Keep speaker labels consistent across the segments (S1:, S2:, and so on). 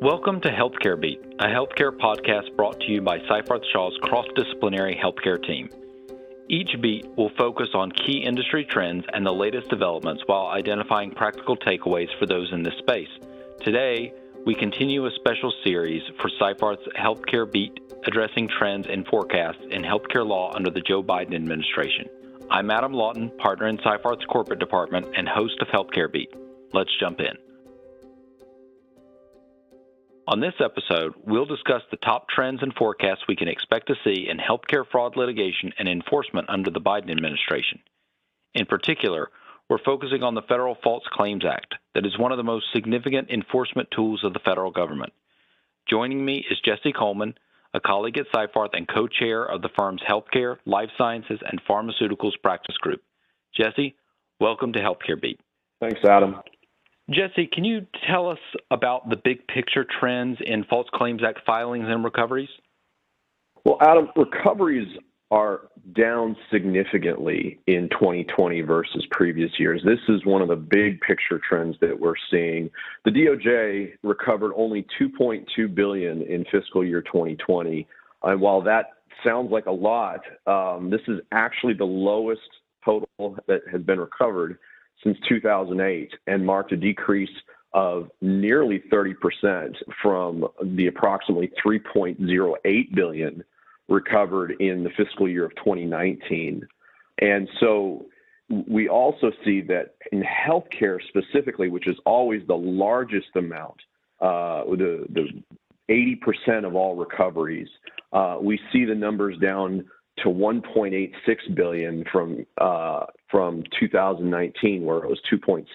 S1: Welcome to Healthcare Beat, a healthcare podcast brought to you by Seyfarth Shaw's cross disciplinary healthcare team. Each beat will focus on key industry trends and the latest developments while identifying practical takeaways for those in this space. Today, we continue a special series for Seyfarth's Healthcare Beat addressing trends and forecasts in healthcare law under the Joe Biden administration. I'm Adam Lawton, partner in Seyfarth's corporate department and host of Healthcare Beat. Let's jump in. On this episode, we'll discuss the top trends and forecasts we can expect to see in healthcare fraud litigation and enforcement under the Biden administration. In particular, we're focusing on the Federal False Claims Act, that is one of the most significant enforcement tools of the federal government. Joining me is Jesse Coleman, a colleague at Seyfarth and co chair of the firm's Healthcare, Life Sciences, and Pharmaceuticals Practice Group. Jesse, welcome to Healthcare Beat.
S2: Thanks, Adam.
S1: Jesse, can you tell us about the big picture trends in False Claims Act filings and recoveries?
S2: Well, Adam, recoveries are down significantly in 2020 versus previous years. This is one of the big picture trends that we're seeing. The DOJ recovered only 2.2 billion in fiscal year 2020, and while that sounds like a lot, um, this is actually the lowest total that has been recovered since 2008 and marked a decrease of nearly 30% from the approximately 3.08 billion recovered in the fiscal year of 2019. And so we also see that in healthcare specifically, which is always the largest amount, uh, the, the 80% of all recoveries, uh, we see the numbers down to 1.86 billion from uh, from 2019, where it was 2.6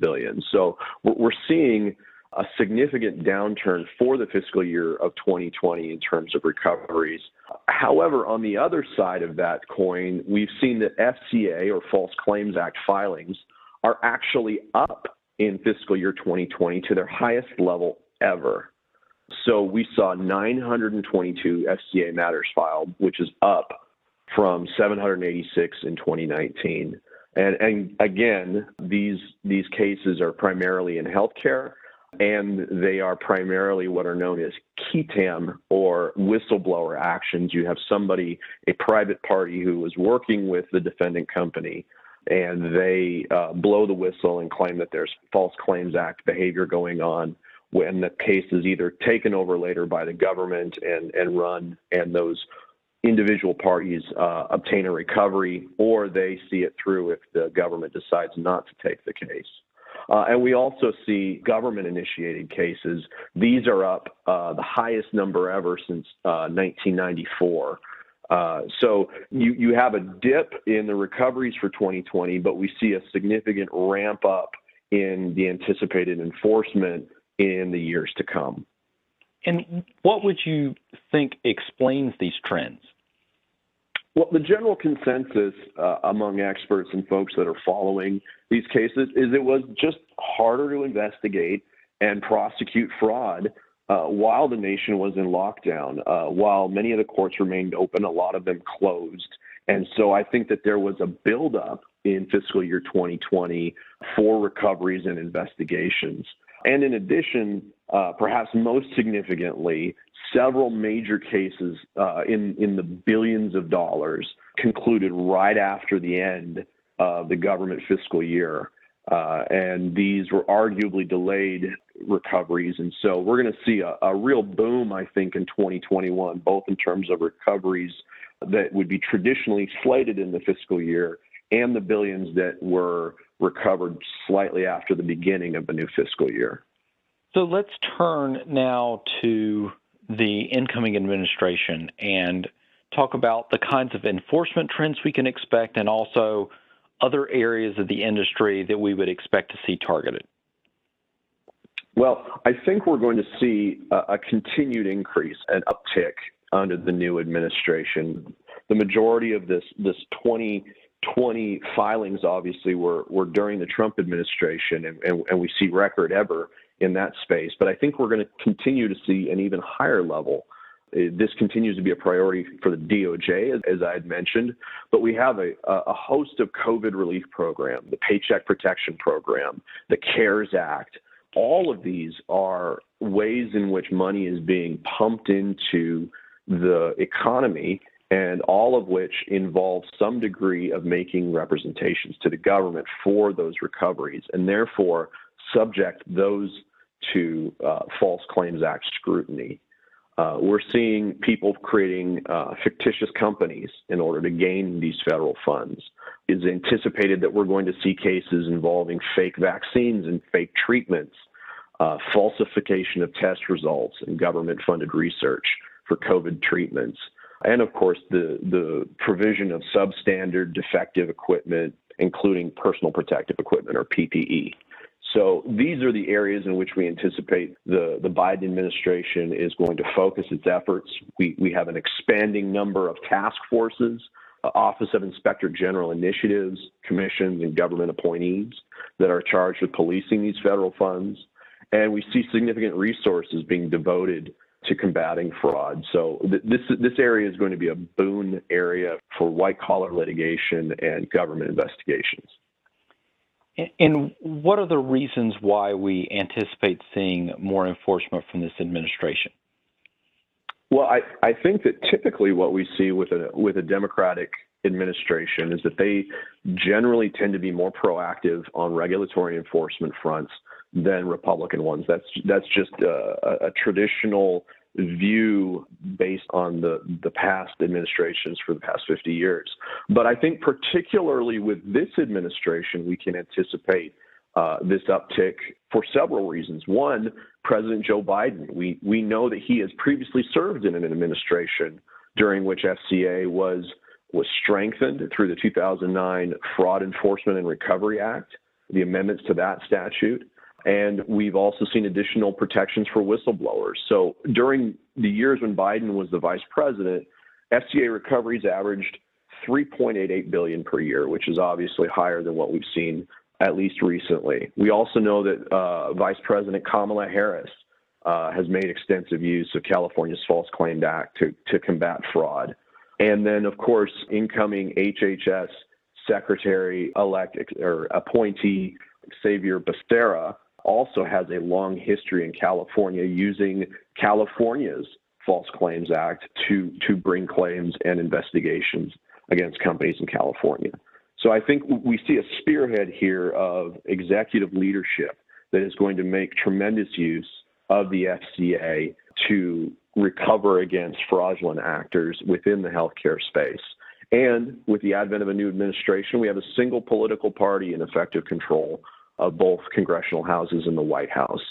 S2: billion. So we're seeing a significant downturn for the fiscal year of 2020 in terms of recoveries. However, on the other side of that coin, we've seen that FCA or False Claims Act filings are actually up in fiscal year 2020 to their highest level ever. So we saw 922 FCA matters filed, which is up from 786 in 2019. And, and again, these these cases are primarily in healthcare, and they are primarily what are known as qui tam or whistleblower actions. You have somebody, a private party, who is working with the defendant company, and they uh, blow the whistle and claim that there's false claims act behavior going on when the case is either taken over later by the government and, and run, and those individual parties uh, obtain a recovery or they see it through if the government decides not to take the case. Uh, and we also see government initiated cases. These are up uh, the highest number ever since 1994. Uh, uh, so you, you have a dip in the recoveries for 2020, but we see a significant ramp up in the anticipated enforcement in the years to come.
S1: And what would you think explains these trends?
S2: Well, the general consensus uh, among experts and folks that are following these cases is it was just harder to investigate and prosecute fraud uh, while the nation was in lockdown. Uh, while many of the courts remained open, a lot of them closed. And so I think that there was a buildup in fiscal year 2020 for recoveries and investigations. And in addition, uh, perhaps most significantly, several major cases uh, in, in the billions of dollars concluded right after the end of the government fiscal year. Uh, and these were arguably delayed recoveries. And so we're going to see a, a, real boom, I think, in 2021, both in terms of recoveries that would be traditionally slated in the fiscal year and the billions that were recovered slightly after the beginning of the new fiscal year.
S1: So let's turn now to the incoming administration and talk about the kinds of enforcement trends we can expect and also other areas of the industry that we would expect to see targeted?
S2: Well, I think we're going to see a, continued increase, an uptick under the new administration. The majority of this this 2020 filings obviously were, were during the Trump administration, and, and, and we see record ever in that space. But I think we're going to continue to see an even higher level. Uh, this continues to be a priority for the DOJ, as, I had mentioned, but we have a, a host of COVID relief programs, the Paycheck Protection Program, the CARES Act, all of these are ways in which money is being pumped into the economy and all of which involve some degree of making representations to the government for those recoveries and therefore subject those to uh, False Claims Act scrutiny. Uh, we're seeing people creating uh, fictitious companies in order to gain these federal funds. It's anticipated that we're going to see cases involving fake vaccines and fake treatments, uh, falsification of test results, and government funded research for COVID treatments. And of course, the, the provision of substandard defective equipment, including personal protective equipment or PPE. So these are the areas in which we anticipate the, the Biden administration is going to focus its efforts. We, we have an expanding number of task forces, uh, Office of Inspector General initiatives, commissions, and government appointees that are charged with policing these federal funds. And we see significant resources being devoted to combating fraud. So th- this this area is going to be a boon area for white collar litigation and government investigations.
S1: And what are the reasons why we anticipate seeing more enforcement from this administration?
S2: Well, I, I think that typically what we see with a with a Democratic administration is that they generally tend to be more proactive on regulatory enforcement fronts than Republican ones. That's that's just a, a traditional view based on the, the past administrations for the past 50 years. But I think, particularly with this administration, we can anticipate uh, this uptick for several reasons. One, President Joe Biden. We, we know that he has previously served in an administration during which FCA was, was strengthened through the 2009 Fraud Enforcement and Recovery Act, the amendments to that statute. And we've also seen additional protections for whistleblowers. So during the years when Biden was the vice president, FCA recoveries averaged 3.88 billion per year, which is obviously higher than what we've seen at least recently. We also know that uh, Vice President Kamala Harris uh, has made extensive use of California's False Claims Act to, to combat fraud. And then, of course, incoming HHS Secretary elect or appointee Xavier Becerra also has a long history in California using California's False Claims Act to, to bring claims and investigations against companies in California. So I think we see a spearhead here of executive leadership that is going to make tremendous use of the FCA to recover against fraudulent actors within the healthcare space. And with the advent of a new administration, we have a single political party in effective control of both congressional houses and the White House.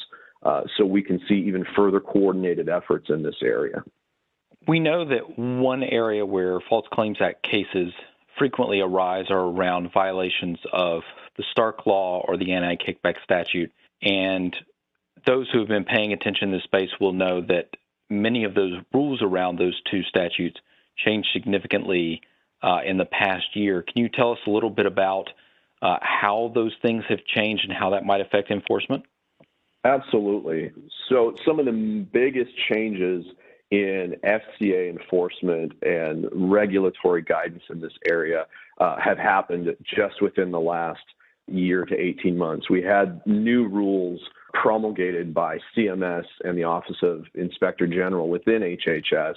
S2: Uh, so we can see even further coordinated efforts in this area.
S1: We know that one area where False Claims Act cases frequently arise are around violations of the Stark Law or the anti kickback statute. And those who have been paying attention to this space will know that many of those rules around those two statutes changed significantly uh, in the past year. Can you tell us a little bit about uh, how those things have changed and how that might affect enforcement?
S2: Absolutely. So, some of the biggest changes in FCA enforcement and regulatory guidance in this area uh, have happened just within the last year to 18 months. We had new rules promulgated by CMS and the Office of Inspector General within HHS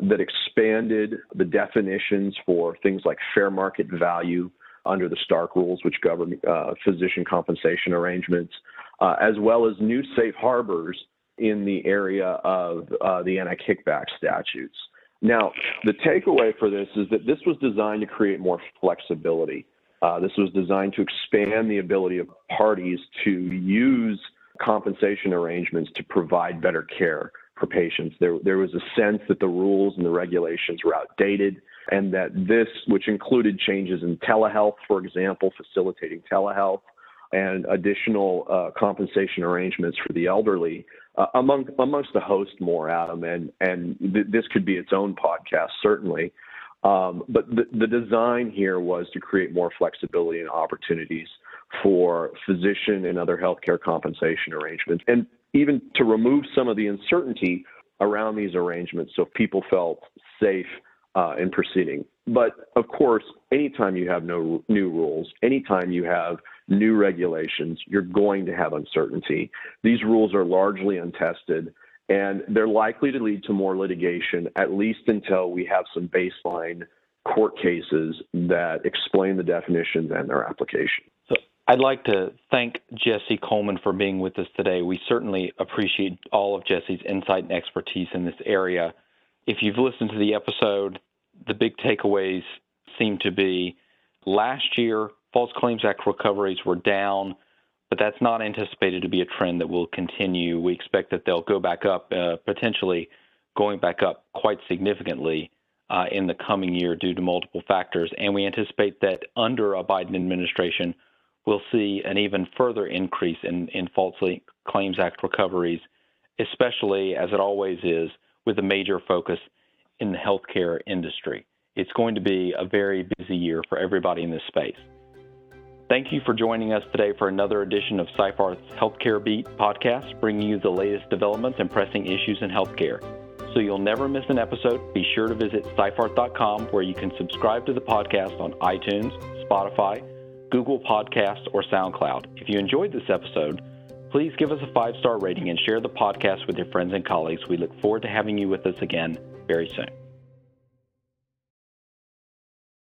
S2: that expanded the definitions for things like fair market value under the Stark rules, which govern uh, physician compensation arrangements, uh, as well as new safe harbors in the area of uh, the anti kickback statutes. Now, the takeaway for this is that this was designed to create more flexibility. Uh, this was designed to expand the ability of parties to use compensation arrangements to provide better care for patients. There, there was a sense that the rules and the regulations were outdated and that this, which included changes in telehealth, for example, facilitating telehealth, and additional uh, compensation arrangements for the elderly, uh, among amongst a host more, Adam, and and th- this could be its own podcast certainly. Um, but the, the design here was to create more flexibility and opportunities for physician and other healthcare compensation arrangements, and even to remove some of the uncertainty around these arrangements so people felt safe uh, in proceeding. But of course, anytime you have no new rules, anytime you have new regulations, you're going to have uncertainty. These rules are largely untested and they're likely to lead to more litigation, at least until we have some baseline court cases that explain the definitions and their application.
S1: So I'd like to thank Jesse Coleman for being with us today. We certainly appreciate all of Jesse's insight and expertise in this area. If you've listened to the episode, the big takeaways seem to be last year, False Claims Act recoveries were down but that's not anticipated to be a trend that will continue. We expect that they'll go back up, uh, potentially going back up quite significantly uh, in the coming year due to multiple factors. And we anticipate that under a Biden administration, we'll see an even further increase in, in False Claims Act recoveries, especially as it always is with a major focus in the healthcare industry. It's going to be a very busy year for everybody in this space. Thank you for joining us today for another edition of Seyfarth's Healthcare Beat podcast, bringing you the latest developments and pressing issues in healthcare. So you'll never miss an episode, be sure to visit Seyfarth.com where you can subscribe to the podcast on iTunes, Spotify, Google Podcasts, or SoundCloud. If you enjoyed this episode, please give us a five star rating and share the podcast with your friends and colleagues. We look forward to having you with us again very soon.